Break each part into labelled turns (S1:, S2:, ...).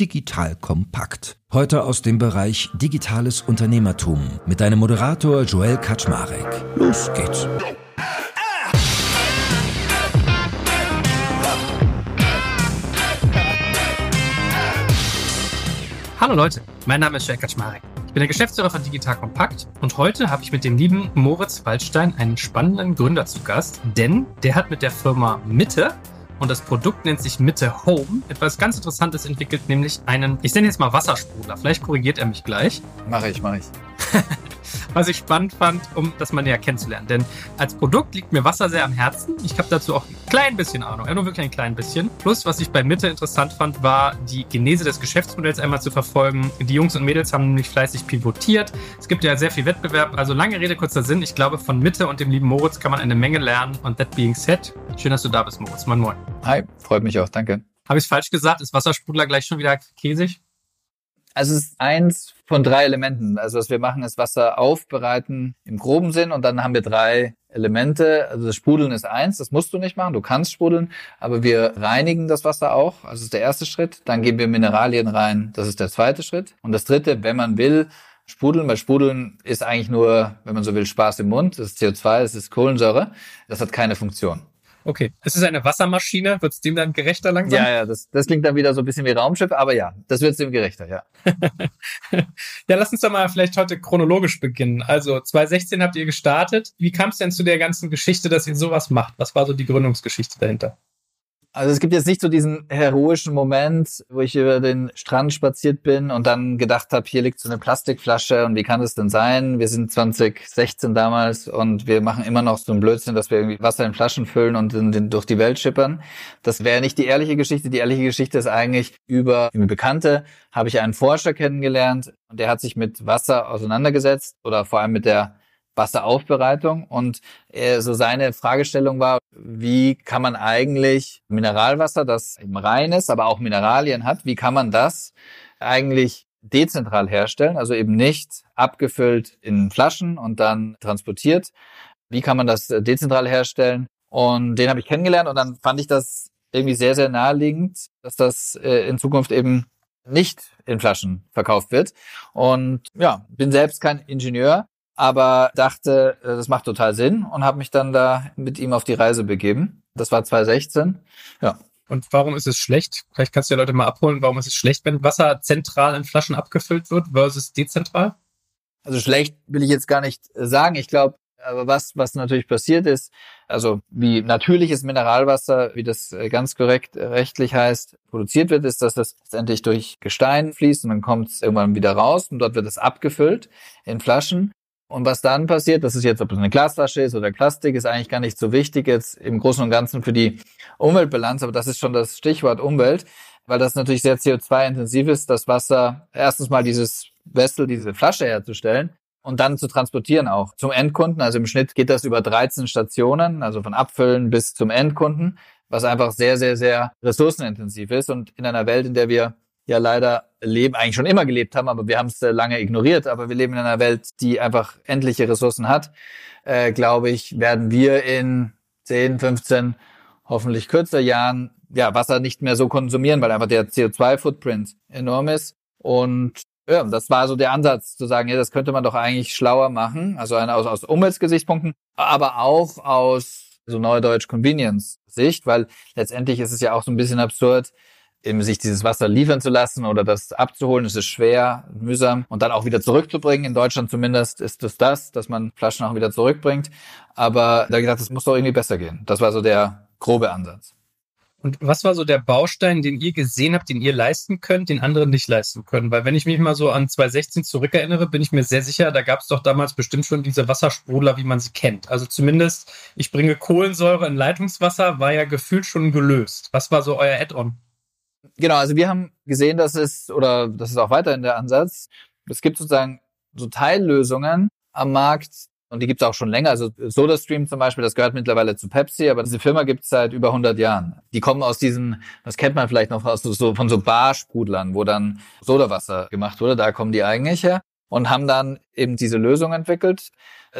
S1: Digital Kompakt. Heute aus dem Bereich Digitales Unternehmertum mit deinem Moderator Joel Kaczmarek. Los geht's.
S2: Hallo Leute, mein Name ist Joel Kaczmarek. Ich bin der Geschäftsführer von Digital Kompakt und heute habe ich mit dem lieben Moritz Waldstein einen spannenden Gründer zu Gast, denn der hat mit der Firma Mitte und das Produkt nennt sich Mitte Home. Etwas ganz Interessantes entwickelt, nämlich einen, ich nenne jetzt mal Wassersprudler. Vielleicht korrigiert er mich gleich.
S3: Mache ich, mache ich.
S2: Was ich spannend fand, um das mal näher kennenzulernen. Denn als Produkt liegt mir Wasser sehr am Herzen. Ich habe dazu auch ein klein bisschen Ahnung, ja, nur wirklich ein klein bisschen. Plus, was ich bei Mitte interessant fand, war die Genese des Geschäftsmodells einmal zu verfolgen. Die Jungs und Mädels haben nämlich fleißig pivotiert. Es gibt ja sehr viel Wettbewerb. Also lange Rede, kurzer Sinn. Ich glaube, von Mitte und dem lieben Moritz kann man eine Menge lernen. Und that being said, schön, dass du da bist, Moritz. Moin, moin.
S3: Hi, freut mich auch, danke.
S2: Habe ich es falsch gesagt? Ist Wassersprudler gleich schon wieder käsig?
S3: Also es ist eins von drei Elementen. Also was wir machen, ist Wasser aufbereiten im groben Sinn und dann haben wir drei Elemente. Also das Sprudeln ist eins, das musst du nicht machen, du kannst sprudeln, aber wir reinigen das Wasser auch. Also ist der erste Schritt. Dann geben wir Mineralien rein, das ist der zweite Schritt. Und das dritte, wenn man will, Sprudeln, weil Sprudeln ist eigentlich nur, wenn man so will, Spaß im Mund. Das ist CO2, das ist Kohlensäure. Das hat keine Funktion.
S2: Okay. Es ist eine Wassermaschine. Wird es dem dann gerechter langsam?
S3: Ja, ja, das, das klingt dann wieder so ein bisschen wie Raumschiff, aber ja, das wird es dem gerechter, ja.
S2: ja, lass uns doch mal vielleicht heute chronologisch beginnen. Also 2016 habt ihr gestartet. Wie kam es denn zu der ganzen Geschichte, dass ihr sowas macht? Was war so die Gründungsgeschichte dahinter?
S3: Also es gibt jetzt nicht so diesen heroischen Moment, wo ich über den Strand spaziert bin und dann gedacht habe, hier liegt so eine Plastikflasche und wie kann es denn sein? Wir sind 2016 damals und wir machen immer noch so einen Blödsinn, dass wir irgendwie Wasser in Flaschen füllen und in, durch die Welt schippern. Das wäre nicht die ehrliche Geschichte. Die ehrliche Geschichte ist eigentlich über eine Bekannte habe ich einen Forscher kennengelernt und der hat sich mit Wasser auseinandergesetzt oder vor allem mit der Wasseraufbereitung und äh, so seine Fragestellung war, wie kann man eigentlich Mineralwasser, das eben rein ist, aber auch Mineralien hat, wie kann man das eigentlich dezentral herstellen, also eben nicht abgefüllt in Flaschen und dann transportiert. Wie kann man das äh, dezentral herstellen? Und den habe ich kennengelernt und dann fand ich das irgendwie sehr, sehr naheliegend, dass das äh, in Zukunft eben nicht in Flaschen verkauft wird. Und ja, bin selbst kein Ingenieur, aber dachte, äh, das macht total Sinn und habe mich dann da mit ihm auf die Reise begeben. Das war 2016. Ja.
S2: Und warum ist es schlecht? Vielleicht kannst du die Leute mal abholen, warum ist es schlecht, wenn Wasser zentral in Flaschen abgefüllt wird versus dezentral?
S3: Also schlecht will ich jetzt gar nicht sagen. Ich glaube, aber was, was natürlich passiert ist, also wie natürliches Mineralwasser, wie das äh, ganz korrekt rechtlich heißt, produziert wird, ist, dass das letztendlich durch Gestein fließt und dann kommt es irgendwann wieder raus und dort wird es abgefüllt in Flaschen. Und was dann passiert, das ist jetzt, ob es eine Glasflasche ist oder Plastik, ist eigentlich gar nicht so wichtig jetzt im Großen und Ganzen für die Umweltbilanz, aber das ist schon das Stichwort Umwelt, weil das natürlich sehr CO2-intensiv ist, das Wasser erstens mal dieses Wessel, diese Flasche herzustellen und dann zu transportieren auch zum Endkunden. Also im Schnitt geht das über 13 Stationen, also von Abfüllen bis zum Endkunden, was einfach sehr, sehr, sehr ressourcenintensiv ist. Und in einer Welt, in der wir ja leider leben, eigentlich schon immer gelebt haben, aber wir haben es äh, lange ignoriert. Aber wir leben in einer Welt, die einfach endliche Ressourcen hat. Äh, glaube ich, werden wir in 10, 15, hoffentlich kürzer Jahren ja, Wasser nicht mehr so konsumieren, weil einfach der CO2-Footprint enorm ist. Und ja, das war so der Ansatz, zu sagen, ja, das könnte man doch eigentlich schlauer machen. Also aus, aus Umweltgesichtspunkten, aber auch aus so Neudeutsch Convenience-Sicht, weil letztendlich ist es ja auch so ein bisschen absurd, eben sich dieses Wasser liefern zu lassen oder das abzuholen, es ist schwer, mühsam und dann auch wieder zurückzubringen. In Deutschland zumindest ist es das, dass man Flaschen auch wieder zurückbringt. Aber da gedacht, es muss doch irgendwie besser gehen. Das war so der grobe Ansatz.
S2: Und was war so der Baustein, den ihr gesehen habt, den ihr leisten könnt, den anderen nicht leisten können? Weil wenn ich mich mal so an 2016 zurückerinnere, bin ich mir sehr sicher, da gab es doch damals bestimmt schon diese Wassersprudler, wie man sie kennt. Also zumindest, ich bringe Kohlensäure in Leitungswasser, war ja gefühlt schon gelöst. Was war so euer Add-on?
S3: Genau, also wir haben gesehen, dass es, oder das ist auch weiterhin der Ansatz, es gibt sozusagen so Teillösungen am Markt, und die gibt es auch schon länger. Also SodaStream zum Beispiel, das gehört mittlerweile zu Pepsi, aber diese Firma gibt es seit über 100 Jahren. Die kommen aus diesen, das kennt man vielleicht noch aus so, von so Barsprudlern, wo dann Sodawasser gemacht wurde. Da kommen die eigentlich her und haben dann eben diese Lösung entwickelt.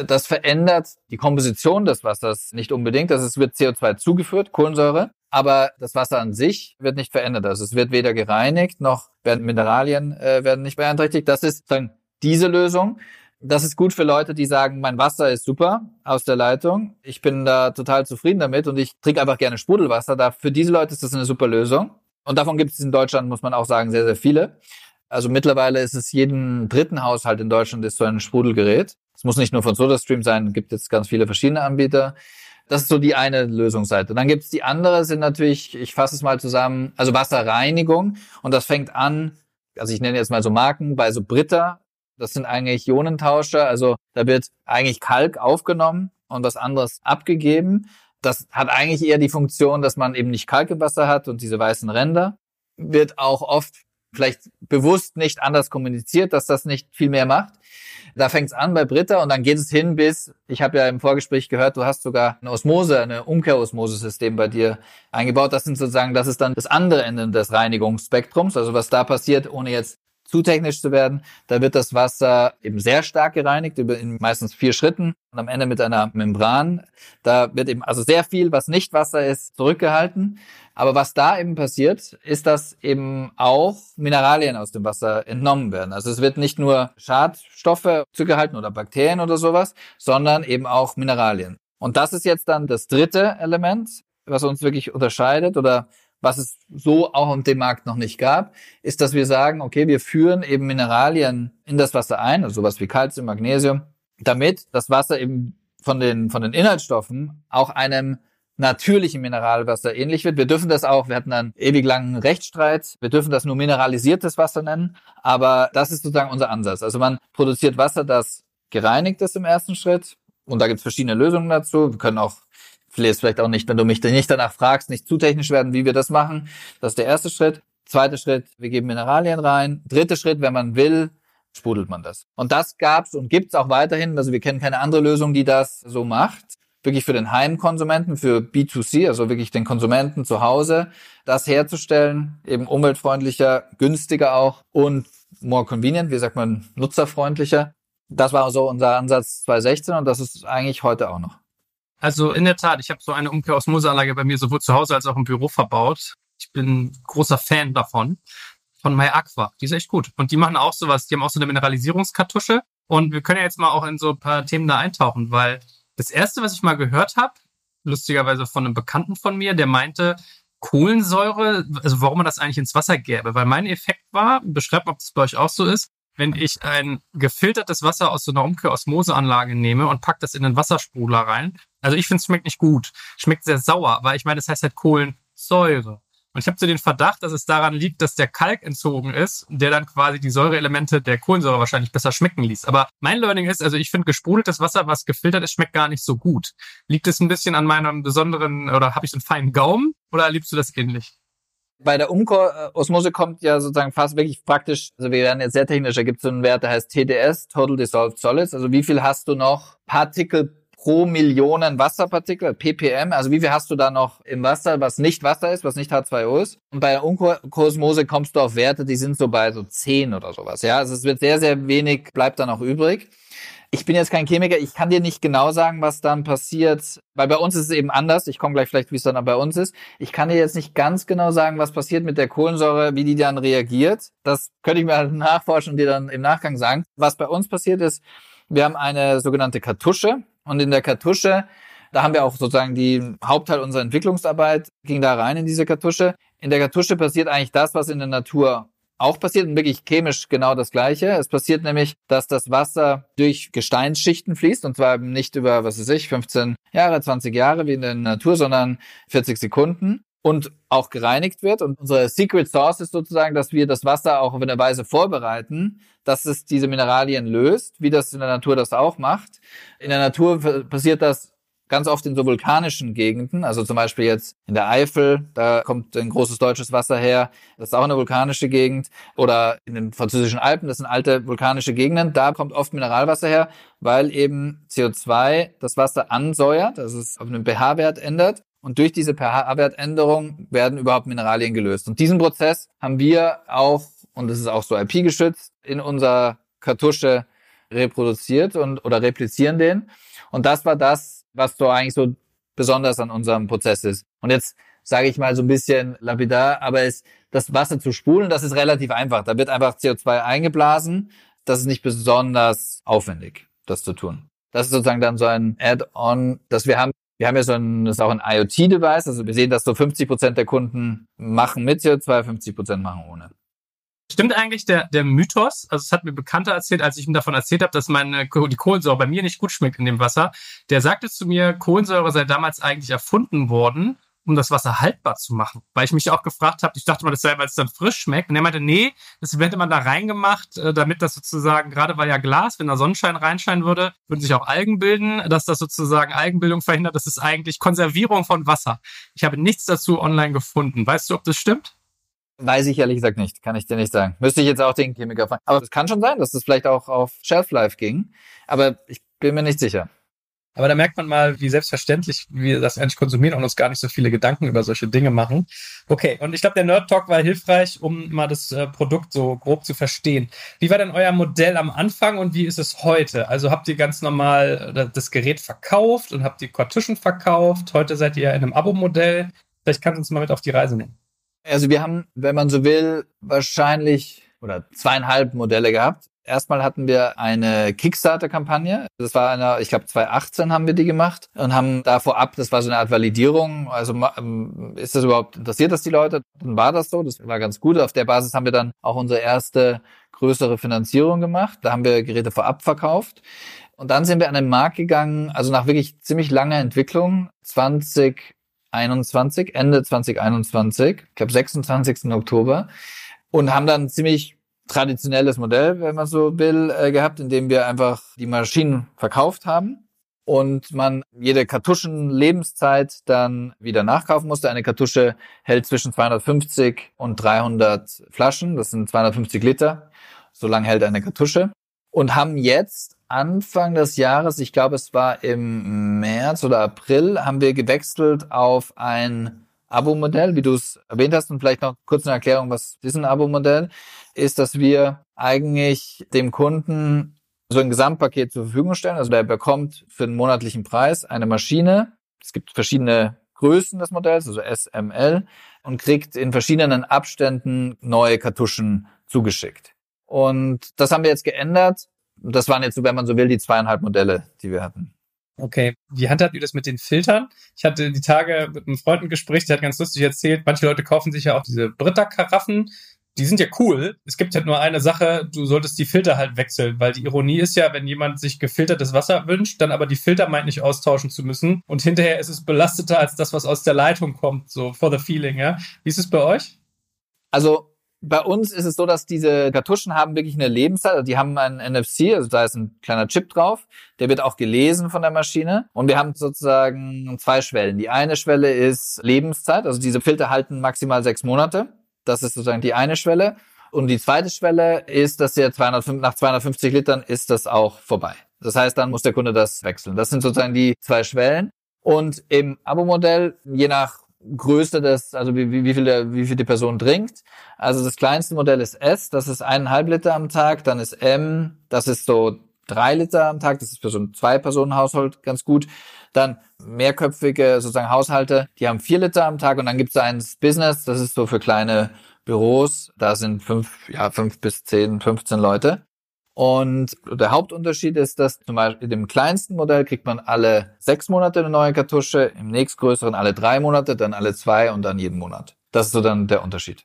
S3: Das verändert die Komposition des Wassers nicht unbedingt. Das ist, wird CO2 zugeführt, Kohlensäure, aber das Wasser an sich wird nicht verändert. Also es wird weder gereinigt noch werden Mineralien äh, werden nicht beeinträchtigt. Das ist dann diese Lösung. Das ist gut für Leute, die sagen, mein Wasser ist super aus der Leitung. Ich bin da total zufrieden damit und ich trinke einfach gerne Sprudelwasser. Da, für diese Leute ist das eine super Lösung. Und davon gibt es in Deutschland, muss man auch sagen, sehr, sehr viele. Also mittlerweile ist es jeden dritten Haushalt in Deutschland ist so ein Sprudelgerät. Es muss nicht nur von SodaStream sein, gibt jetzt ganz viele verschiedene Anbieter. Das ist so die eine Lösungsseite. Dann gibt's die andere, sind natürlich, ich fasse es mal zusammen, also Wasserreinigung. Und das fängt an, also ich nenne jetzt mal so Marken, bei so Britta, das sind eigentlich Ionentauscher, also da wird eigentlich Kalk aufgenommen und was anderes abgegeben. Das hat eigentlich eher die Funktion, dass man eben nicht Kalk im Wasser hat und diese weißen Ränder. Wird auch oft vielleicht bewusst nicht anders kommuniziert, dass das nicht viel mehr macht. Da fängt es an bei Britta und dann geht es hin bis, ich habe ja im Vorgespräch gehört, du hast sogar eine Osmose, eine Umkehrosmosesystem bei dir eingebaut. Das sind sozusagen, das ist dann das andere Ende des Reinigungsspektrums. Also was da passiert, ohne jetzt zu technisch zu werden. Da wird das Wasser eben sehr stark gereinigt, über in meistens vier Schritten und am Ende mit einer Membran. Da wird eben also sehr viel, was nicht Wasser ist, zurückgehalten. Aber was da eben passiert, ist, dass eben auch Mineralien aus dem Wasser entnommen werden. Also es wird nicht nur Schadstoffe zurückgehalten oder Bakterien oder sowas, sondern eben auch Mineralien. Und das ist jetzt dann das dritte Element, was uns wirklich unterscheidet oder was es so auch auf dem Markt noch nicht gab, ist, dass wir sagen, okay, wir führen eben Mineralien in das Wasser ein, also sowas wie Calcium, Magnesium, damit das Wasser eben von den, von den Inhaltsstoffen auch einem natürlichen Mineralwasser ähnlich wird. Wir dürfen das auch, wir hatten einen ewig langen Rechtsstreit, wir dürfen das nur mineralisiertes Wasser nennen, aber das ist sozusagen unser Ansatz. Also man produziert Wasser, das gereinigt ist im ersten Schritt und da gibt es verschiedene Lösungen dazu. Wir können auch will vielleicht auch nicht, wenn du mich nicht danach fragst, nicht zu technisch werden, wie wir das machen. Das ist der erste Schritt. Zweiter Schritt, wir geben Mineralien rein. Dritter Schritt, wenn man will, sprudelt man das. Und das gab's und gibt's auch weiterhin. Also wir kennen keine andere Lösung, die das so macht. Wirklich für den Heimkonsumenten, für B2C, also wirklich den Konsumenten zu Hause, das herzustellen, eben umweltfreundlicher, günstiger auch und more convenient, wie sagt man, nutzerfreundlicher. Das war so unser Ansatz 2016 und das ist eigentlich heute auch noch.
S2: Also in der Tat, ich habe so eine Umkehrosmoseanlage bei mir sowohl zu Hause als auch im Büro verbaut. Ich bin großer Fan davon. Von MyAqua. Die ist echt gut. Und die machen auch sowas. Die haben auch so eine Mineralisierungskartusche. Und wir können ja jetzt mal auch in so ein paar Themen da eintauchen, weil das erste, was ich mal gehört habe, lustigerweise von einem Bekannten von mir, der meinte, Kohlensäure, also warum man das eigentlich ins Wasser gäbe. Weil mein Effekt war, beschreibt, ob das bei euch auch so ist, wenn ich ein gefiltertes Wasser aus so einer Umkehrosmoseanlage nehme und pack das in den Wassersprudler rein, also ich finde es schmeckt nicht gut. Schmeckt sehr sauer, weil ich meine, das heißt halt Kohlensäure. Und ich habe so den Verdacht, dass es daran liegt, dass der Kalk entzogen ist, der dann quasi die Säureelemente der Kohlensäure wahrscheinlich besser schmecken ließ. Aber mein Learning ist, also ich finde gesprudeltes Wasser, was gefiltert ist, schmeckt gar nicht so gut. Liegt es ein bisschen an meinem besonderen, oder habe ich so einen feinen Gaumen, oder erlebst du das ähnlich?
S3: Bei der Umosmose kommt ja sozusagen fast wirklich praktisch, also wir werden jetzt sehr technisch, da gibt es so einen Wert, der heißt TDS, Total Dissolved Solids, also wie viel hast du noch Partikel pro Millionen Wasserpartikel, ppm, also wie viel hast du da noch im Wasser, was nicht Wasser ist, was nicht H2O ist. Und bei der Umkosmose kommst du auf Werte, die sind so bei so 10 oder sowas. Ja, also es wird sehr, sehr wenig, bleibt da noch übrig. Ich bin jetzt kein Chemiker, ich kann dir nicht genau sagen, was dann passiert, weil bei uns ist es eben anders. Ich komme gleich vielleicht, wie es dann bei uns ist. Ich kann dir jetzt nicht ganz genau sagen, was passiert mit der Kohlensäure, wie die dann reagiert. Das könnte ich mir halt nachforschen und dir dann im Nachgang sagen. Was bei uns passiert ist, wir haben eine sogenannte Kartusche und in der Kartusche, da haben wir auch sozusagen die Hauptteil unserer Entwicklungsarbeit ging da rein in diese Kartusche. In der Kartusche passiert eigentlich das, was in der Natur auch passiert und wirklich chemisch genau das Gleiche. Es passiert nämlich, dass das Wasser durch Gesteinsschichten fließt und zwar nicht über, was weiß ich, 15 Jahre, 20 Jahre wie in der Natur, sondern 40 Sekunden und auch gereinigt wird. Und unsere Secret Sauce ist sozusagen, dass wir das Wasser auch auf eine Weise vorbereiten, dass es diese Mineralien löst, wie das in der Natur das auch macht. In der Natur passiert das ganz oft in so vulkanischen Gegenden, also zum Beispiel jetzt in der Eifel, da kommt ein großes deutsches Wasser her, das ist auch eine vulkanische Gegend, oder in den französischen Alpen, das sind alte vulkanische Gegenden, da kommt oft Mineralwasser her, weil eben CO2 das Wasser ansäuert, also es auf einen pH-Wert ändert und durch diese pH-Wertänderung werden überhaupt Mineralien gelöst. Und diesen Prozess haben wir auch, und das ist auch so IP-geschützt, in unserer Kartusche reproduziert und oder replizieren den. Und das war das, was so eigentlich so besonders an unserem Prozess ist. Und jetzt sage ich mal so ein bisschen lapidar, aber es, das Wasser zu spulen, das ist relativ einfach. Da wird einfach CO2 eingeblasen. Das ist nicht besonders aufwendig, das zu tun. Das ist sozusagen dann so ein Add-on, dass wir haben. Wir haben ja so ein, das ist auch ein IoT-Device. Also wir sehen, dass so 50 Prozent der Kunden machen mit CO2, 50 Prozent machen ohne.
S2: Stimmt eigentlich der, der Mythos? Also es hat mir Bekannter erzählt, als ich ihm davon erzählt habe, dass meine die Kohlensäure bei mir nicht gut schmeckt in dem Wasser. Der sagte zu mir, Kohlensäure sei damals eigentlich erfunden worden, um das Wasser haltbar zu machen. Weil ich mich auch gefragt habe, ich dachte mal, das sei, weil es dann frisch schmeckt. Und er meinte, nee, das hätte man da reingemacht, äh, damit das sozusagen, gerade weil ja Glas, wenn da Sonnenschein reinscheinen würde, würden sich auch Algen bilden, dass das sozusagen Algenbildung verhindert. Das ist eigentlich Konservierung von Wasser. Ich habe nichts dazu online gefunden. Weißt du, ob das stimmt?
S3: Weiß ich ehrlich gesagt nicht, kann ich dir nicht sagen. Müsste ich jetzt auch den Chemiker fragen. Aber es kann schon sein, dass das vielleicht auch auf Shelf Life ging. Aber ich bin mir nicht sicher.
S2: Aber da merkt man mal, wie selbstverständlich wir das eigentlich konsumieren und uns gar nicht so viele Gedanken über solche Dinge machen. Okay, und ich glaube, der Nerd Talk war hilfreich, um mal das äh, Produkt so grob zu verstehen. Wie war denn euer Modell am Anfang und wie ist es heute? Also habt ihr ganz normal äh, das Gerät verkauft und habt ihr Kartuschen verkauft? Heute seid ihr in einem Abo-Modell. Vielleicht kannst du uns mal mit auf die Reise nehmen.
S3: Also wir haben, wenn man so will, wahrscheinlich oder zweieinhalb Modelle gehabt. Erstmal hatten wir eine Kickstarter-Kampagne. Das war eine, ich glaube 2018 haben wir die gemacht und haben da vorab, das war so eine Art Validierung. Also ähm, ist das überhaupt, interessiert das die Leute? Dann war das so, das war ganz gut. Auf der Basis haben wir dann auch unsere erste größere Finanzierung gemacht. Da haben wir Geräte vorab verkauft. Und dann sind wir an den Markt gegangen, also nach wirklich ziemlich langer Entwicklung, 20 2021, Ende 2021, ich glaube 26. Oktober, und haben dann ziemlich traditionelles Modell, wenn man so will, äh, gehabt, indem wir einfach die Maschinen verkauft haben und man jede Kartuschen-Lebenszeit dann wieder nachkaufen musste. Eine Kartusche hält zwischen 250 und 300 Flaschen, das sind 250 Liter. So lange hält eine Kartusche. Und haben jetzt Anfang des Jahres, ich glaube es war im März oder April, haben wir gewechselt auf ein Abo-Modell, wie du es erwähnt hast und vielleicht noch kurz eine Erklärung, was ist ein Abo-Modell, ist, dass wir eigentlich dem Kunden so ein Gesamtpaket zur Verfügung stellen. Also der bekommt für einen monatlichen Preis eine Maschine. Es gibt verschiedene Größen des Modells, also SML, und kriegt in verschiedenen Abständen neue Kartuschen zugeschickt. Und das haben wir jetzt geändert das waren jetzt, wenn man so will, die zweieinhalb Modelle, die wir hatten.
S2: Okay, wie handhabt ihr das mit den Filtern? Ich hatte die Tage mit einem Freund ein Gespräch, der hat ganz lustig erzählt, manche Leute kaufen sich ja auch diese Britta-Karaffen. Die sind ja cool. Es gibt halt nur eine Sache, du solltest die Filter halt wechseln, weil die Ironie ist ja, wenn jemand sich gefiltertes Wasser wünscht, dann aber die Filter meint nicht austauschen zu müssen und hinterher ist es belasteter als das, was aus der Leitung kommt, so for the feeling, ja. Wie ist es bei euch?
S3: Also bei uns ist es so, dass diese Kartuschen haben wirklich eine Lebenszeit. Also die haben einen NFC, also da ist ein kleiner Chip drauf. Der wird auch gelesen von der Maschine. Und wir haben sozusagen zwei Schwellen. Die eine Schwelle ist Lebenszeit. Also diese Filter halten maximal sechs Monate. Das ist sozusagen die eine Schwelle. Und die zweite Schwelle ist, dass der 205, nach 250 Litern ist das auch vorbei. Das heißt, dann muss der Kunde das wechseln. Das sind sozusagen die zwei Schwellen. Und im Abo-Modell, je nach Größe des, also wie, wie, wie, viel der, wie viel die Person trinkt. Also das kleinste Modell ist S, das ist eineinhalb Liter am Tag. Dann ist M, das ist so drei Liter am Tag. Das ist für so ein Zwei-Personen-Haushalt ganz gut. Dann mehrköpfige sozusagen Haushalte, die haben vier Liter am Tag. Und dann gibt es eins Business, das ist so für kleine Büros. Da sind fünf, ja, fünf bis zehn, 15 Leute. Und der Hauptunterschied ist, dass zum Beispiel dem kleinsten Modell kriegt man alle sechs Monate eine neue Kartusche, im nächstgrößeren alle drei Monate, dann alle zwei und dann jeden Monat. Das ist so dann der Unterschied.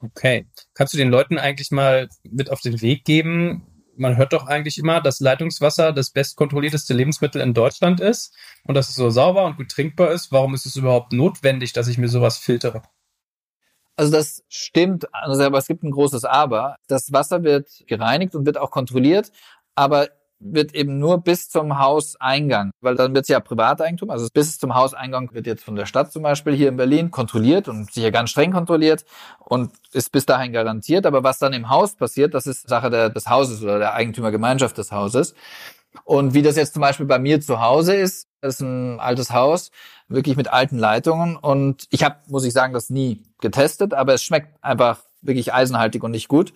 S2: Okay. Kannst du den Leuten eigentlich mal mit auf den Weg geben? Man hört doch eigentlich immer, dass Leitungswasser das bestkontrollierteste Lebensmittel in Deutschland ist und dass es so sauber und gut trinkbar ist. Warum ist es überhaupt notwendig, dass ich mir sowas filtere?
S3: Also das stimmt, also, aber es gibt ein großes Aber. Das Wasser wird gereinigt und wird auch kontrolliert, aber wird eben nur bis zum Hauseingang, weil dann wird es ja Privateigentum, also bis zum Hauseingang wird jetzt von der Stadt zum Beispiel hier in Berlin kontrolliert und sicher ganz streng kontrolliert und ist bis dahin garantiert. Aber was dann im Haus passiert, das ist Sache der, des Hauses oder der Eigentümergemeinschaft des Hauses. Und wie das jetzt zum Beispiel bei mir zu Hause ist, das ist ein altes Haus, wirklich mit alten Leitungen. Und ich habe, muss ich sagen, das nie getestet, aber es schmeckt einfach wirklich eisenhaltig und nicht gut.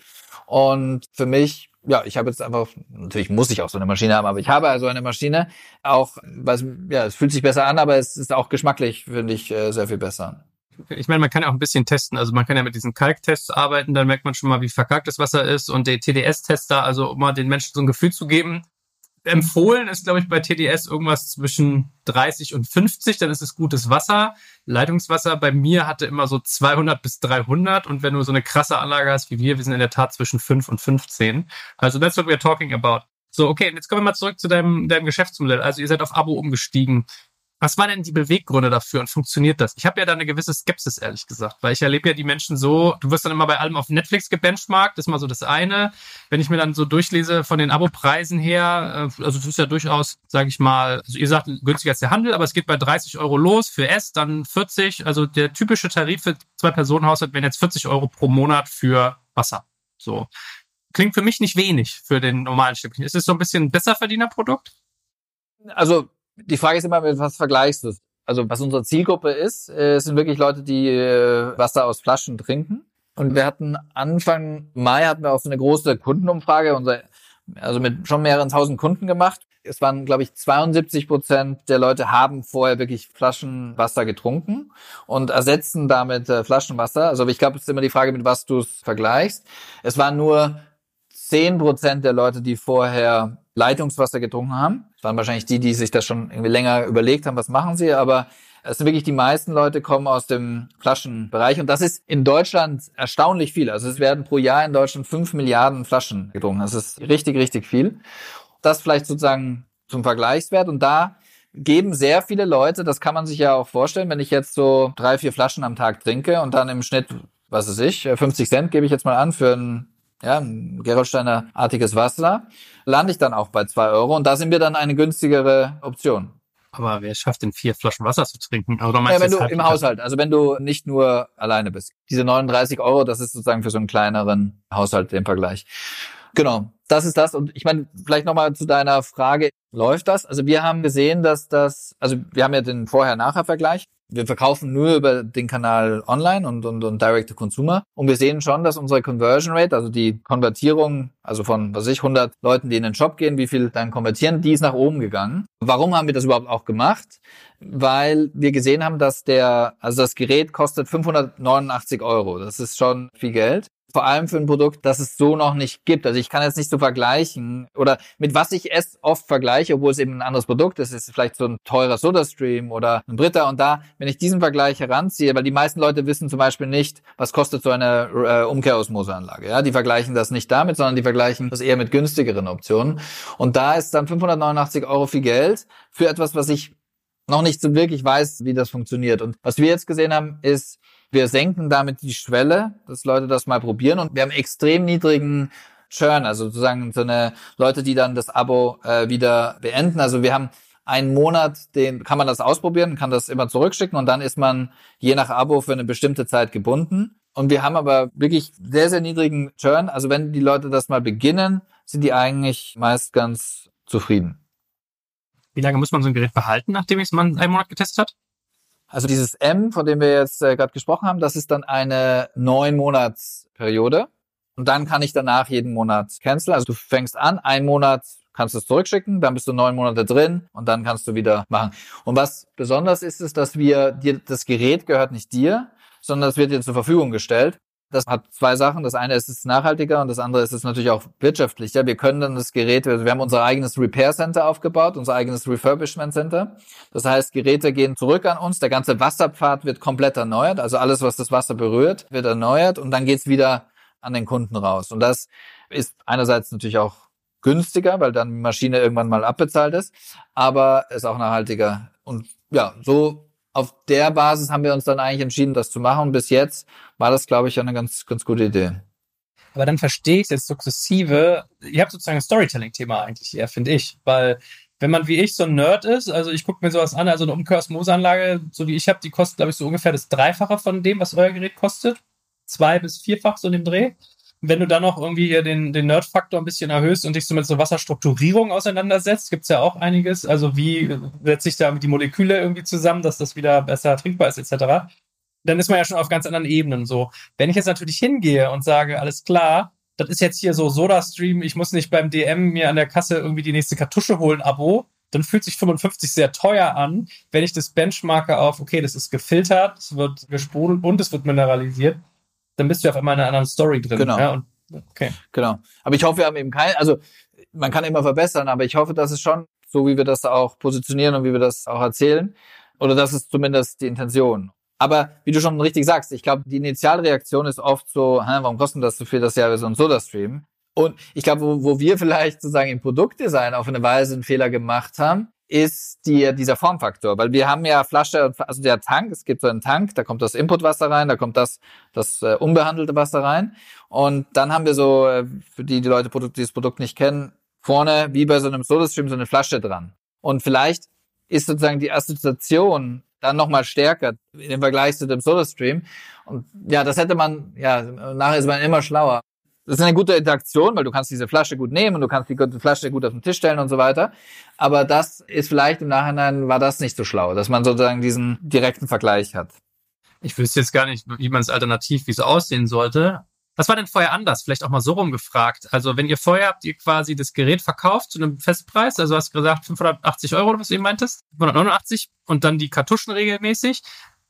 S3: Und für mich, ja, ich habe jetzt einfach, natürlich muss ich auch so eine Maschine haben, aber ich habe also eine Maschine, auch, was, ja, es fühlt sich besser an, aber es ist auch geschmacklich, finde ich, äh, sehr viel besser.
S2: Ich meine, man kann ja auch ein bisschen testen. Also man kann ja mit diesen Kalktests arbeiten, dann merkt man schon mal, wie verkalkt das Wasser ist und der TDS-Tester, also um mal den Menschen so ein Gefühl zu geben. Empfohlen ist, glaube ich, bei TDS irgendwas zwischen 30 und 50, dann ist es gutes Wasser. Leitungswasser bei mir hatte immer so 200 bis 300 und wenn du so eine krasse Anlage hast wie wir, wir sind in der Tat zwischen 5 und 15. Also that's what we're talking about. So, okay, jetzt kommen wir mal zurück zu deinem, deinem Geschäftsmodell. Also ihr seid auf Abo umgestiegen. Was waren denn die Beweggründe dafür und funktioniert das? Ich habe ja da eine gewisse Skepsis, ehrlich gesagt, weil ich erlebe ja die Menschen so, du wirst dann immer bei allem auf Netflix gebenchmarkt, ist mal so das eine. Wenn ich mir dann so durchlese von den Abo-Preisen her, äh, also das ist ja durchaus, sage ich mal, also ihr sagt günstiger als der Handel, aber es geht bei 30 Euro los für S, dann 40, also der typische Tarif für zwei Personen Haushalt wären jetzt 40 Euro pro Monat für Wasser. So. Klingt für mich nicht wenig für den normalen Stückchen. Ist es so ein bisschen ein Besserverdienerprodukt?
S3: Also die Frage ist immer, mit was vergleichst du es? Also was unsere Zielgruppe ist, äh, sind wirklich Leute, die äh, Wasser aus Flaschen trinken. Und wir hatten Anfang Mai hatten wir auch so eine große Kundenumfrage, unser, also mit schon mehreren tausend Kunden gemacht. Es waren, glaube ich, 72 Prozent der Leute haben vorher wirklich Flaschenwasser getrunken und ersetzen damit äh, Flaschenwasser. Also ich glaube, es ist immer die Frage, mit was du es vergleichst. Es waren nur 10 Prozent der Leute, die vorher Leitungswasser getrunken haben. Das waren wahrscheinlich die, die sich das schon irgendwie länger überlegt haben, was machen sie, aber es sind wirklich die meisten Leute kommen aus dem Flaschenbereich und das ist in Deutschland erstaunlich viel. Also es werden pro Jahr in Deutschland fünf Milliarden Flaschen getrunken. Das ist richtig, richtig viel. Das vielleicht sozusagen zum Vergleichswert und da geben sehr viele Leute, das kann man sich ja auch vorstellen, wenn ich jetzt so drei, vier Flaschen am Tag trinke und dann im Schnitt, was weiß ich, 50 Cent gebe ich jetzt mal an für ein ja, ein Gerolsteiner-artiges Wasser, lande ich dann auch bei zwei Euro und da sind wir dann eine günstigere Option.
S2: Aber wer schafft denn vier Flaschen Wasser zu trinken?
S3: Oder meinst ja, wenn du im Haushalt, also wenn du nicht nur alleine bist. Diese 39 Euro, das ist sozusagen für so einen kleineren Haushalt im Vergleich. Genau, das ist das. Und ich meine, vielleicht nochmal zu deiner Frage, läuft das? Also wir haben gesehen, dass das, also wir haben ja den Vorher-Nachher-Vergleich wir verkaufen nur über den Kanal online und, und, und Direct to Consumer. Und wir sehen schon, dass unsere Conversion Rate, also die Konvertierung, also von, was weiß ich, 100 Leuten, die in den Shop gehen, wie viel dann konvertieren, die ist nach oben gegangen. Warum haben wir das überhaupt auch gemacht? Weil wir gesehen haben, dass der, also das Gerät kostet 589 Euro. Das ist schon viel Geld vor allem für ein Produkt, das es so noch nicht gibt. Also ich kann jetzt nicht so vergleichen oder mit was ich es oft vergleiche, obwohl es eben ein anderes Produkt ist, ist vielleicht so ein teurer SodaStream oder ein Britta und da, wenn ich diesen Vergleich heranziehe, weil die meisten Leute wissen zum Beispiel nicht, was kostet so eine äh, Umkehrosmoseanlage. Ja, die vergleichen das nicht damit, sondern die vergleichen das eher mit günstigeren Optionen. Und da ist dann 589 Euro viel Geld für etwas, was ich noch nicht so wirklich weiß, wie das funktioniert. Und was wir jetzt gesehen haben, ist, wir senken damit die Schwelle, dass Leute das mal probieren und wir haben extrem niedrigen Churn, also sozusagen so eine Leute, die dann das Abo äh, wieder beenden. Also wir haben einen Monat, den kann man das ausprobieren, kann das immer zurückschicken und dann ist man je nach Abo für eine bestimmte Zeit gebunden. Und wir haben aber wirklich sehr, sehr niedrigen Churn. Also wenn die Leute das mal beginnen, sind die eigentlich meist ganz zufrieden.
S2: Wie lange muss man so ein Gerät behalten, nachdem es man einen Monat getestet hat?
S3: Also dieses M, von dem wir jetzt äh, gerade gesprochen haben, das ist dann eine neun Monatsperiode. Und dann kann ich danach jeden Monat canceln. Also du fängst an, einen Monat kannst du es zurückschicken, dann bist du neun Monate drin und dann kannst du wieder machen. Und was besonders ist, ist, dass wir dir, das Gerät gehört nicht dir, sondern es wird dir zur Verfügung gestellt. Das hat zwei Sachen. Das eine ist es nachhaltiger und das andere ist es natürlich auch wirtschaftlicher. Wir können dann das Gerät, also wir haben unser eigenes Repair Center aufgebaut, unser eigenes Refurbishment Center. Das heißt, Geräte gehen zurück an uns, der ganze Wasserpfad wird komplett erneuert, also alles, was das Wasser berührt, wird erneuert und dann geht's wieder an den Kunden raus. Und das ist einerseits natürlich auch günstiger, weil dann die Maschine irgendwann mal abbezahlt ist, aber ist auch nachhaltiger. Und ja, so auf der Basis haben wir uns dann eigentlich entschieden, das zu machen. Und bis jetzt war das, glaube ich, eine ganz, ganz gute Idee.
S2: Aber dann verstehe ich jetzt sukzessive. Ihr habt sozusagen ein Storytelling-Thema eigentlich eher, finde ich. Weil wenn man wie ich so ein Nerd ist, also ich gucke mir sowas an, also eine Umkehrsmosanlage, so wie ich habe, die kostet, glaube ich, so ungefähr das Dreifache von dem, was euer Gerät kostet. Zwei bis vierfach so in dem Dreh wenn du dann noch irgendwie hier den, den Nerd-Faktor ein bisschen erhöhst und dich so mit so Wasserstrukturierung auseinandersetzt, gibt's ja auch einiges. Also wie setzt sich da die Moleküle irgendwie zusammen, dass das wieder besser trinkbar ist, etc. Dann ist man ja schon auf ganz anderen Ebenen so. Wenn ich jetzt natürlich hingehe und sage, alles klar, das ist jetzt hier so Soda-Stream, ich muss nicht beim DM mir an der Kasse irgendwie die nächste Kartusche holen, Abo, dann fühlt sich 55 sehr teuer an. Wenn ich das benchmarke auf, okay, das ist gefiltert, es wird gesprudelt und es wird mineralisiert, dann bist du auf einmal in einer anderen Story drin.
S3: Genau.
S2: Ja, und,
S3: okay. Genau. Aber ich hoffe, wir haben eben kein, also man kann immer verbessern, aber ich hoffe, dass es schon so, wie wir das auch positionieren und wie wir das auch erzählen. Oder das ist zumindest die Intention. Aber wie du schon richtig sagst, ich glaube, die Initialreaktion ist oft so, hä, warum kostet das so viel, das ist ja so ein Soda-Stream. Und ich glaube, wo, wo wir vielleicht sozusagen im Produktdesign auf eine Weise einen Fehler gemacht haben, ist die, dieser Formfaktor, weil wir haben ja Flasche, also der Tank, es gibt so einen Tank, da kommt das Inputwasser rein, da kommt das, das äh, unbehandelte Wasser rein und dann haben wir so, äh, für die, die Leute, die das Produkt nicht kennen, vorne wie bei so einem SodaStream so eine Flasche dran. Und vielleicht ist sozusagen die Assoziation dann nochmal stärker im Vergleich zu dem SodaStream. Und ja, das hätte man, ja, nachher ist man immer schlauer. Das ist eine gute Interaktion, weil du kannst diese Flasche gut nehmen und du kannst die Flasche gut auf den Tisch stellen und so weiter. Aber das ist vielleicht im Nachhinein war das nicht so schlau, dass man sozusagen diesen direkten Vergleich hat.
S2: Ich wüsste jetzt gar nicht, wie man es alternativ, wie es aussehen sollte. Was war denn vorher anders? Vielleicht auch mal so rumgefragt. Also wenn ihr vorher habt ihr quasi das Gerät verkauft zu einem Festpreis, also hast gesagt 580 Euro, was du eben meintest, 589 und dann die Kartuschen regelmäßig.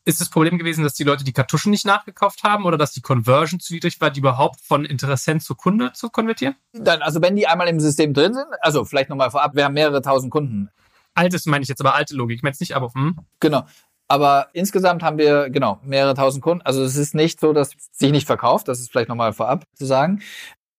S2: Ist das Problem gewesen, dass die Leute die Kartuschen nicht nachgekauft haben oder dass die Conversion zu niedrig war, die überhaupt von Interessent zu Kunde zu konvertieren?
S3: Dann, also wenn die einmal im System drin sind, also vielleicht nochmal vorab, wir haben mehrere tausend Kunden.
S2: Altes meine ich jetzt, aber alte Logik. Ich meine jetzt nicht, aber hm.
S3: Genau. Aber insgesamt haben wir, genau, mehrere tausend Kunden. Also es ist nicht so, dass sich nicht verkauft. Das ist vielleicht nochmal vorab zu sagen.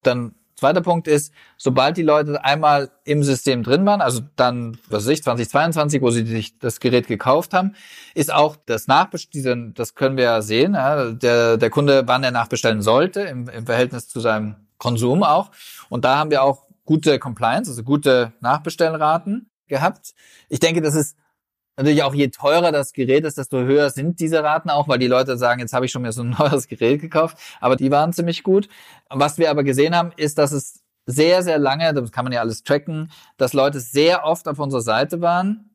S3: Dann zweiter Punkt ist, sobald die Leute einmal im System drin waren, also dann, was weiß ich, 2022, wo sie sich das Gerät gekauft haben, ist auch das Nachbestellen, das können wir ja sehen, ja, der, der Kunde, wann er nachbestellen sollte, im, im Verhältnis zu seinem Konsum auch. Und da haben wir auch gute Compliance, also gute Nachbestellraten gehabt. Ich denke, das ist Natürlich auch je teurer das Gerät ist, desto höher sind diese Raten auch, weil die Leute sagen, jetzt habe ich schon mir so ein neues Gerät gekauft, aber die waren ziemlich gut. Was wir aber gesehen haben, ist, dass es sehr, sehr lange, das kann man ja alles tracken, dass Leute sehr oft auf unserer Seite waren,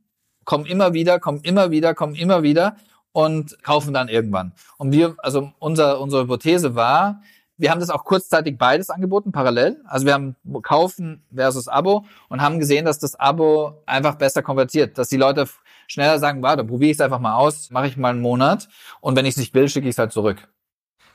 S3: kommen immer wieder, kommen immer wieder, kommen immer wieder und kaufen dann irgendwann. Und wir, also unser, unsere Hypothese war, wir haben das auch kurzzeitig beides angeboten, parallel. Also wir haben Kaufen versus Abo und haben gesehen, dass das Abo einfach besser konvertiert, dass die Leute schneller sagen, warte, probiere ich es einfach mal aus, mache ich mal einen Monat und wenn ich es nicht will, schicke ich es halt zurück.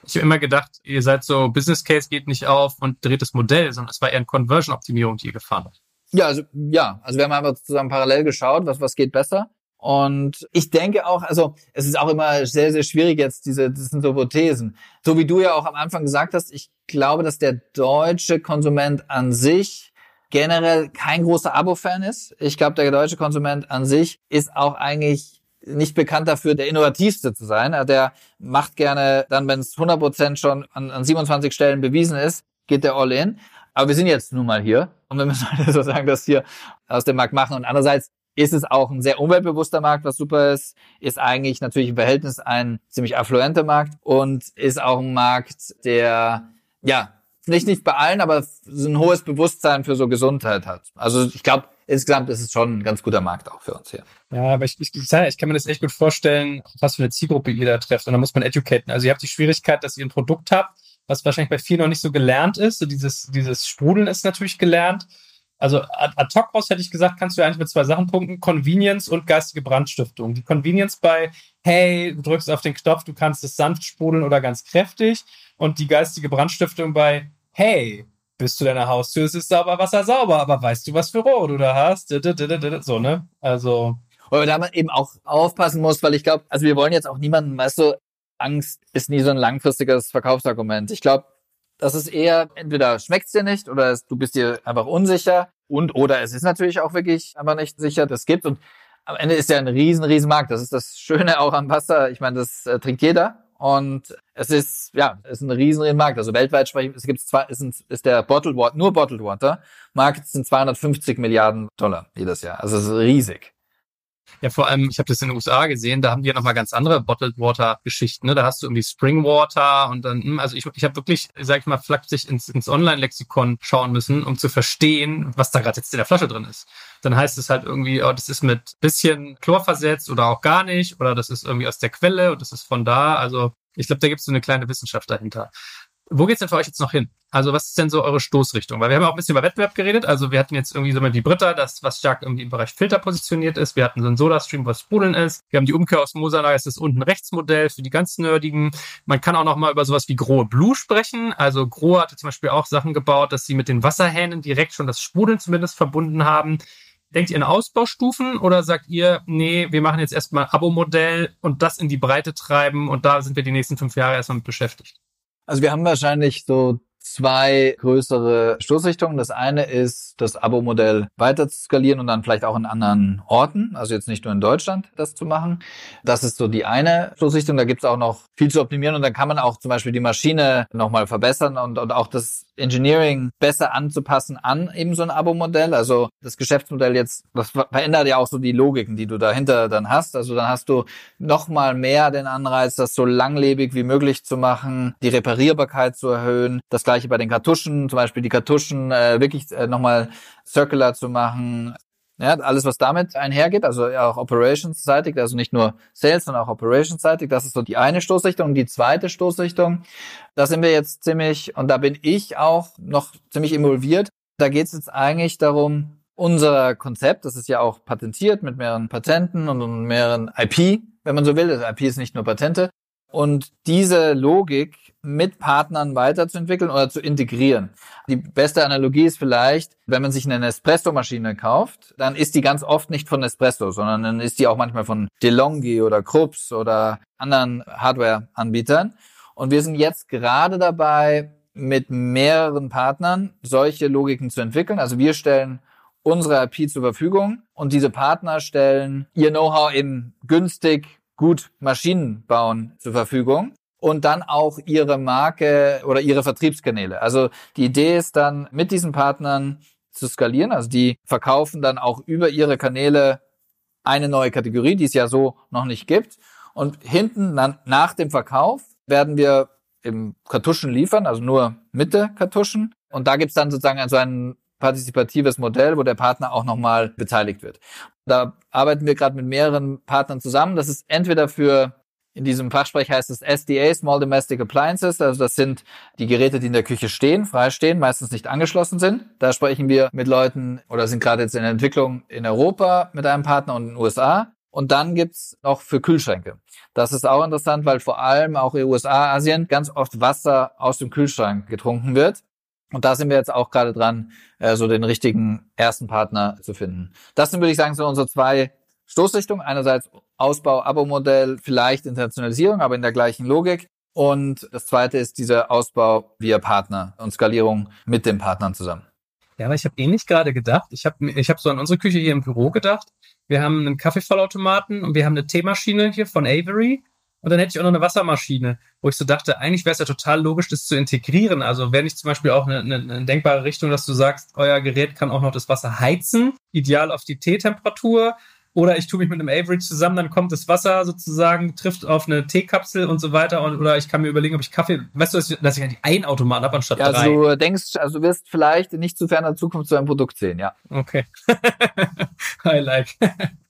S2: Ich habe immer gedacht, ihr seid so, Business Case geht nicht auf und dreht das Modell, sondern es war eher eine Conversion-Optimierung, die ihr gefahren habt.
S3: Ja, also ja, also wir haben einfach zusammen parallel geschaut, was was geht besser. Und ich denke auch, also es ist auch immer sehr, sehr schwierig jetzt, diese, das sind so Hypothesen. So wie du ja auch am Anfang gesagt hast, ich glaube, dass der deutsche Konsument an sich generell kein großer Abo-Fan ist. Ich glaube, der deutsche Konsument an sich ist auch eigentlich nicht bekannt dafür, der innovativste zu sein. Der macht gerne dann, wenn es 100% schon an, an 27 Stellen bewiesen ist, geht der all in. Aber wir sind jetzt nun mal hier und wir müssen halt sozusagen das hier aus dem Markt machen. Und andererseits ist es auch ein sehr umweltbewusster Markt, was super ist, ist eigentlich natürlich im Verhältnis ein ziemlich affluenter Markt und ist auch ein Markt, der ja nicht nicht bei allen, aber ein hohes Bewusstsein für so Gesundheit hat. Also ich glaube, insgesamt ist es schon ein ganz guter Markt auch für uns hier.
S2: Ja, aber ich, ich, ich, ich kann mir das echt gut vorstellen, was für eine Zielgruppe ihr da trefft. Und da muss man educaten. Also ihr habt die Schwierigkeit, dass ihr ein Produkt habt, was wahrscheinlich bei vielen noch nicht so gelernt ist. So dieses, dieses Sprudeln ist natürlich gelernt. Also ad hoc raus hätte ich gesagt, kannst du eigentlich mit zwei Sachen punkten. Convenience und geistige Brandstiftung. Die Convenience bei, hey, du drückst auf den Knopf, du kannst es sanft sprudeln oder ganz kräftig. Und die geistige Brandstiftung bei, hey, bis zu deiner Haustür es ist sauber Wasser sauber, aber weißt du, was für Rohr du da hast? So, ne? Also.
S3: Man da eben auch aufpassen muss, weil ich glaube, also wir wollen jetzt auch niemanden, weißt du, Angst ist nie so ein langfristiges Verkaufsargument. Ich glaube, das ist eher, entweder schmeckt's dir nicht oder du bist dir einfach unsicher und oder es ist natürlich auch wirklich einfach nicht sicher, das gibt und am Ende ist ja ein riesen, riesen Markt. Das ist das Schöne auch am Wasser. Ich meine, das äh, trinkt jeder. Und es ist, ja, es ist ein riesen, Markt. Also weltweit sprechen, es gibt zwei, ist, ist der Bottled Water, nur Bottled Water Markt sind 250 Milliarden Dollar jedes Jahr. Also es ist riesig.
S2: Ja, vor allem, ich habe das in den USA gesehen, da haben die ja nochmal ganz andere Bottled Water Geschichten. Ne? Da hast du irgendwie Spring Water und dann, hm, also ich, ich habe wirklich, sag ich mal, flapsig ins, ins Online-Lexikon schauen müssen, um zu verstehen, was da gerade jetzt in der Flasche drin ist. Dann heißt es halt irgendwie, oh, das ist mit bisschen Chlor versetzt oder auch gar nicht oder das ist irgendwie aus der Quelle und das ist von da. Also ich glaube, da gibt es so eine kleine Wissenschaft dahinter. Wo geht's denn für euch jetzt noch hin? Also was ist denn so eure Stoßrichtung? Weil wir haben auch ein bisschen über Wettbewerb geredet. Also wir hatten jetzt irgendwie so wie Britta, das was stark irgendwie im Bereich Filter positioniert ist. Wir hatten so ein Soda-Stream, was Sprudeln ist. Wir haben die Umkehr aus Mosanage, das ist unten Rechtsmodell für die ganz Nerdigen. Man kann auch noch mal über sowas wie Grohe Blue sprechen. Also Grohe hatte zum Beispiel auch Sachen gebaut, dass sie mit den Wasserhähnen direkt schon das Sprudeln zumindest verbunden haben. Denkt ihr in Ausbaustufen oder sagt ihr, nee, wir machen jetzt erstmal Abo-Modell und das in die Breite treiben und da sind wir die nächsten fünf Jahre erstmal mit beschäftigt?
S3: Also wir haben wahrscheinlich so zwei größere Stoßrichtungen. Das eine ist, das Abo-Modell weiter zu skalieren und dann vielleicht auch in anderen Orten, also jetzt nicht nur in Deutschland, das zu machen. Das ist so die eine Stoßrichtung. Da gibt es auch noch viel zu optimieren und dann kann man auch zum Beispiel die Maschine nochmal verbessern und, und auch das Engineering besser anzupassen an eben so ein Abo-Modell. Also das Geschäftsmodell jetzt, das verändert ja auch so die Logiken, die du dahinter dann hast. Also dann hast du nochmal mehr den Anreiz, das so langlebig wie möglich zu machen, die Reparierbarkeit zu erhöhen, das gleiche gleiche bei den Kartuschen, zum Beispiel die Kartuschen äh, wirklich äh, nochmal circular zu machen. Ja, alles, was damit einhergeht, also auch operationsseitig, also nicht nur Sales, sondern auch operationsseitig, das ist so die eine Stoßrichtung. Die zweite Stoßrichtung, da sind wir jetzt ziemlich, und da bin ich auch noch ziemlich involviert. Da geht es jetzt eigentlich darum, unser Konzept, das ist ja auch patentiert mit mehreren Patenten und mehreren IP, wenn man so will. Das IP ist nicht nur Patente. Und diese Logik mit Partnern weiterzuentwickeln oder zu integrieren. Die beste Analogie ist vielleicht, wenn man sich eine Nespresso-Maschine kauft, dann ist die ganz oft nicht von Nespresso, sondern dann ist die auch manchmal von DeLonghi oder Krups oder anderen Hardware-Anbietern. Und wir sind jetzt gerade dabei, mit mehreren Partnern solche Logiken zu entwickeln. Also wir stellen unsere IP zur Verfügung und diese Partner stellen ihr Know-how eben günstig gut Maschinen bauen zur Verfügung und dann auch ihre Marke oder ihre Vertriebskanäle. Also die Idee ist dann mit diesen Partnern zu skalieren. Also die verkaufen dann auch über ihre Kanäle eine neue Kategorie, die es ja so noch nicht gibt. Und hinten nach dem Verkauf werden wir im Kartuschen liefern, also nur Mitte Kartuschen. Und da gibt's dann sozusagen so ein partizipatives Modell, wo der Partner auch nochmal beteiligt wird. Da arbeiten wir gerade mit mehreren Partnern zusammen. Das ist entweder für in diesem Fachsprech heißt es SDA, Small Domestic Appliances. Also das sind die Geräte, die in der Küche stehen, frei stehen, meistens nicht angeschlossen sind. Da sprechen wir mit Leuten oder sind gerade jetzt in der Entwicklung in Europa mit einem Partner und in den USA. Und dann gibt's noch für Kühlschränke. Das ist auch interessant, weil vor allem auch in den USA, Asien ganz oft Wasser aus dem Kühlschrank getrunken wird. Und da sind wir jetzt auch gerade dran, äh, so den richtigen ersten Partner zu finden. Das sind, würde ich sagen, so unsere zwei Stoßrichtung. Einerseits Ausbau, Abo-Modell, vielleicht Internationalisierung, aber in der gleichen Logik. Und das zweite ist dieser Ausbau via Partner und Skalierung mit den Partnern zusammen.
S2: Ja, aber ich habe eh gerade gedacht. Ich habe ich hab so an unsere Küche hier im Büro gedacht. Wir haben einen Kaffeevollautomaten und wir haben eine Teemaschine hier von Avery. Und dann hätte ich auch noch eine Wassermaschine, wo ich so dachte, eigentlich wäre es ja total logisch, das zu integrieren. Also wäre nicht zum Beispiel auch eine, eine, eine denkbare Richtung, dass du sagst, euer Gerät kann auch noch das Wasser heizen, ideal auf die Teetemperatur oder ich tue mich mit einem Average zusammen, dann kommt das Wasser sozusagen, trifft auf eine Teekapsel und so weiter. Und, oder ich kann mir überlegen, ob ich Kaffee, weißt du, dass ich, dass ich eigentlich einen Automaten habe anstatt
S3: ja,
S2: drei.
S3: Also du denkst, also du wirst vielleicht nicht zu ferner Zukunft zu einem Produkt sehen, ja.
S2: Okay. I like.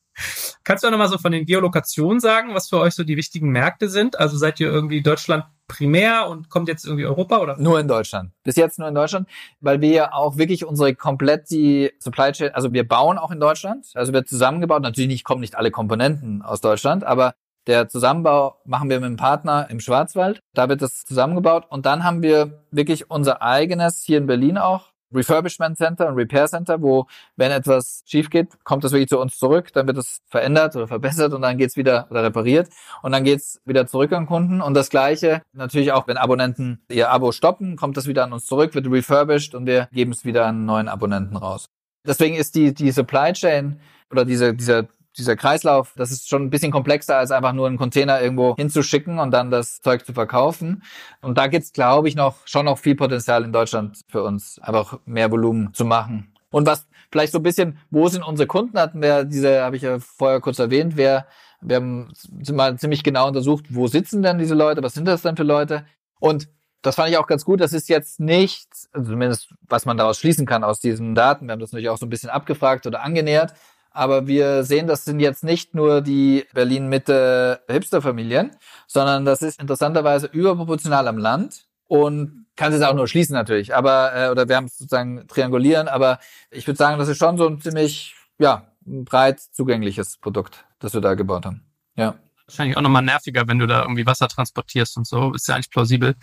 S2: Kannst du auch nochmal so von den Geolokationen sagen, was für euch so die wichtigen Märkte sind? Also seid ihr irgendwie Deutschland primär und kommt jetzt irgendwie Europa oder?
S3: Nur in Deutschland. Bis jetzt nur in Deutschland, weil wir ja auch wirklich unsere komplett die Supply Chain, also wir bauen auch in Deutschland, also wird zusammengebaut. Natürlich nicht, kommen nicht alle Komponenten aus Deutschland, aber der Zusammenbau machen wir mit einem Partner im Schwarzwald. Da wird das zusammengebaut. Und dann haben wir wirklich unser eigenes hier in Berlin auch Refurbishment Center und Repair Center, wo, wenn etwas schief geht, kommt das wirklich zu uns zurück, dann wird es verändert oder verbessert und dann geht's wieder oder repariert und dann geht's wieder zurück an Kunden. Und das Gleiche natürlich auch, wenn Abonnenten ihr Abo stoppen, kommt das wieder an uns zurück, wird refurbished und wir geben es wieder an neuen Abonnenten raus. Deswegen ist die, die Supply Chain oder diese, dieser dieser Kreislauf, das ist schon ein bisschen komplexer, als einfach nur einen Container irgendwo hinzuschicken und dann das Zeug zu verkaufen. Und da gibt's, glaube ich, noch schon noch viel Potenzial in Deutschland für uns, einfach mehr Volumen zu machen. Und was vielleicht so ein bisschen, wo sind unsere Kunden, hatten wir diese, habe ich ja vorher kurz erwähnt, wir, wir haben mal ziemlich genau untersucht, wo sitzen denn diese Leute, was sind das denn für Leute? Und das fand ich auch ganz gut. Das ist jetzt nicht, also zumindest was man daraus schließen kann aus diesen Daten. Wir haben das natürlich auch so ein bisschen abgefragt oder angenähert. Aber wir sehen, das sind jetzt nicht nur die Berlin-Mitte Hipster-Familien, sondern das ist interessanterweise überproportional am Land. und kann es auch nur schließen natürlich, aber äh, oder wir haben es sozusagen triangulieren, aber ich würde sagen, das ist schon so ein ziemlich ja breit zugängliches Produkt, das wir da gebaut haben. Ja.
S2: Wahrscheinlich auch nochmal nerviger, wenn du da irgendwie Wasser transportierst und so. Ist ja eigentlich plausibel.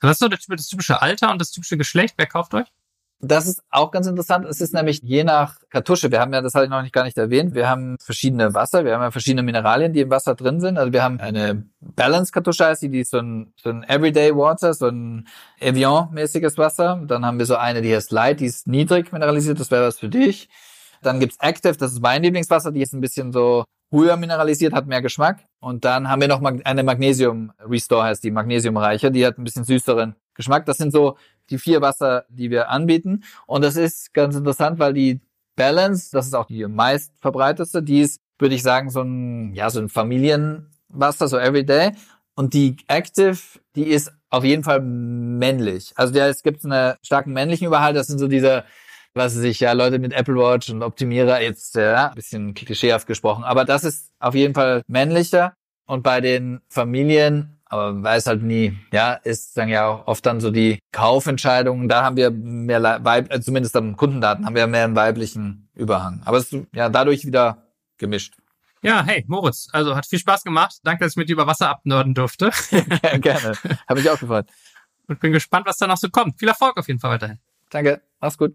S2: Was ist so das typische Alter und das typische Geschlecht? Wer kauft euch?
S3: Das ist auch ganz interessant. Es ist nämlich je nach Kartusche. Wir haben ja, das hatte ich noch nicht gar nicht erwähnt, wir haben verschiedene Wasser, wir haben ja verschiedene Mineralien, die im Wasser drin sind. Also wir haben eine Balance-Kartusche, heißt die, die ist so ein, so ein Everyday Water, so ein Evian-mäßiges Wasser. Dann haben wir so eine, die heißt Light, die ist niedrig mineralisiert, das wäre was für dich. Dann gibt's Active, das ist mein Lieblingswasser, die ist ein bisschen so höher mineralisiert, hat mehr Geschmack. Und dann haben wir noch eine Magnesium Restore, heißt die Magnesiumreiche, die hat ein bisschen süßeren Geschmack. Das sind so die vier Wasser, die wir anbieten. Und das ist ganz interessant, weil die Balance, das ist auch die meist verbreiteste, die ist, würde ich sagen, so ein, ja, so ein Familienwasser, so everyday. Und die Active, die ist auf jeden Fall männlich. Also ja, es gibt einen starken männlichen Überhalt. Das sind so diese, was sich ja Leute mit Apple Watch und Optimierer jetzt ja, ein bisschen klischeehaft gesprochen. Aber das ist auf jeden Fall männlicher. Und bei den Familien aber man weiß halt nie, ja, ist dann ja auch oft dann so die Kaufentscheidungen, da haben wir mehr Weib, äh, zumindest am Kundendaten haben wir mehr einen weiblichen Überhang. Aber es ist ja dadurch wieder gemischt.
S2: Ja, hey, Moritz, also hat viel Spaß gemacht. Danke, dass ich mit dir über Wasser abnörden durfte.
S3: ja, gerne. Habe ich auch gefreut.
S2: Und bin gespannt, was da noch so kommt. Viel Erfolg auf jeden Fall weiterhin.
S3: Danke. Mach's gut.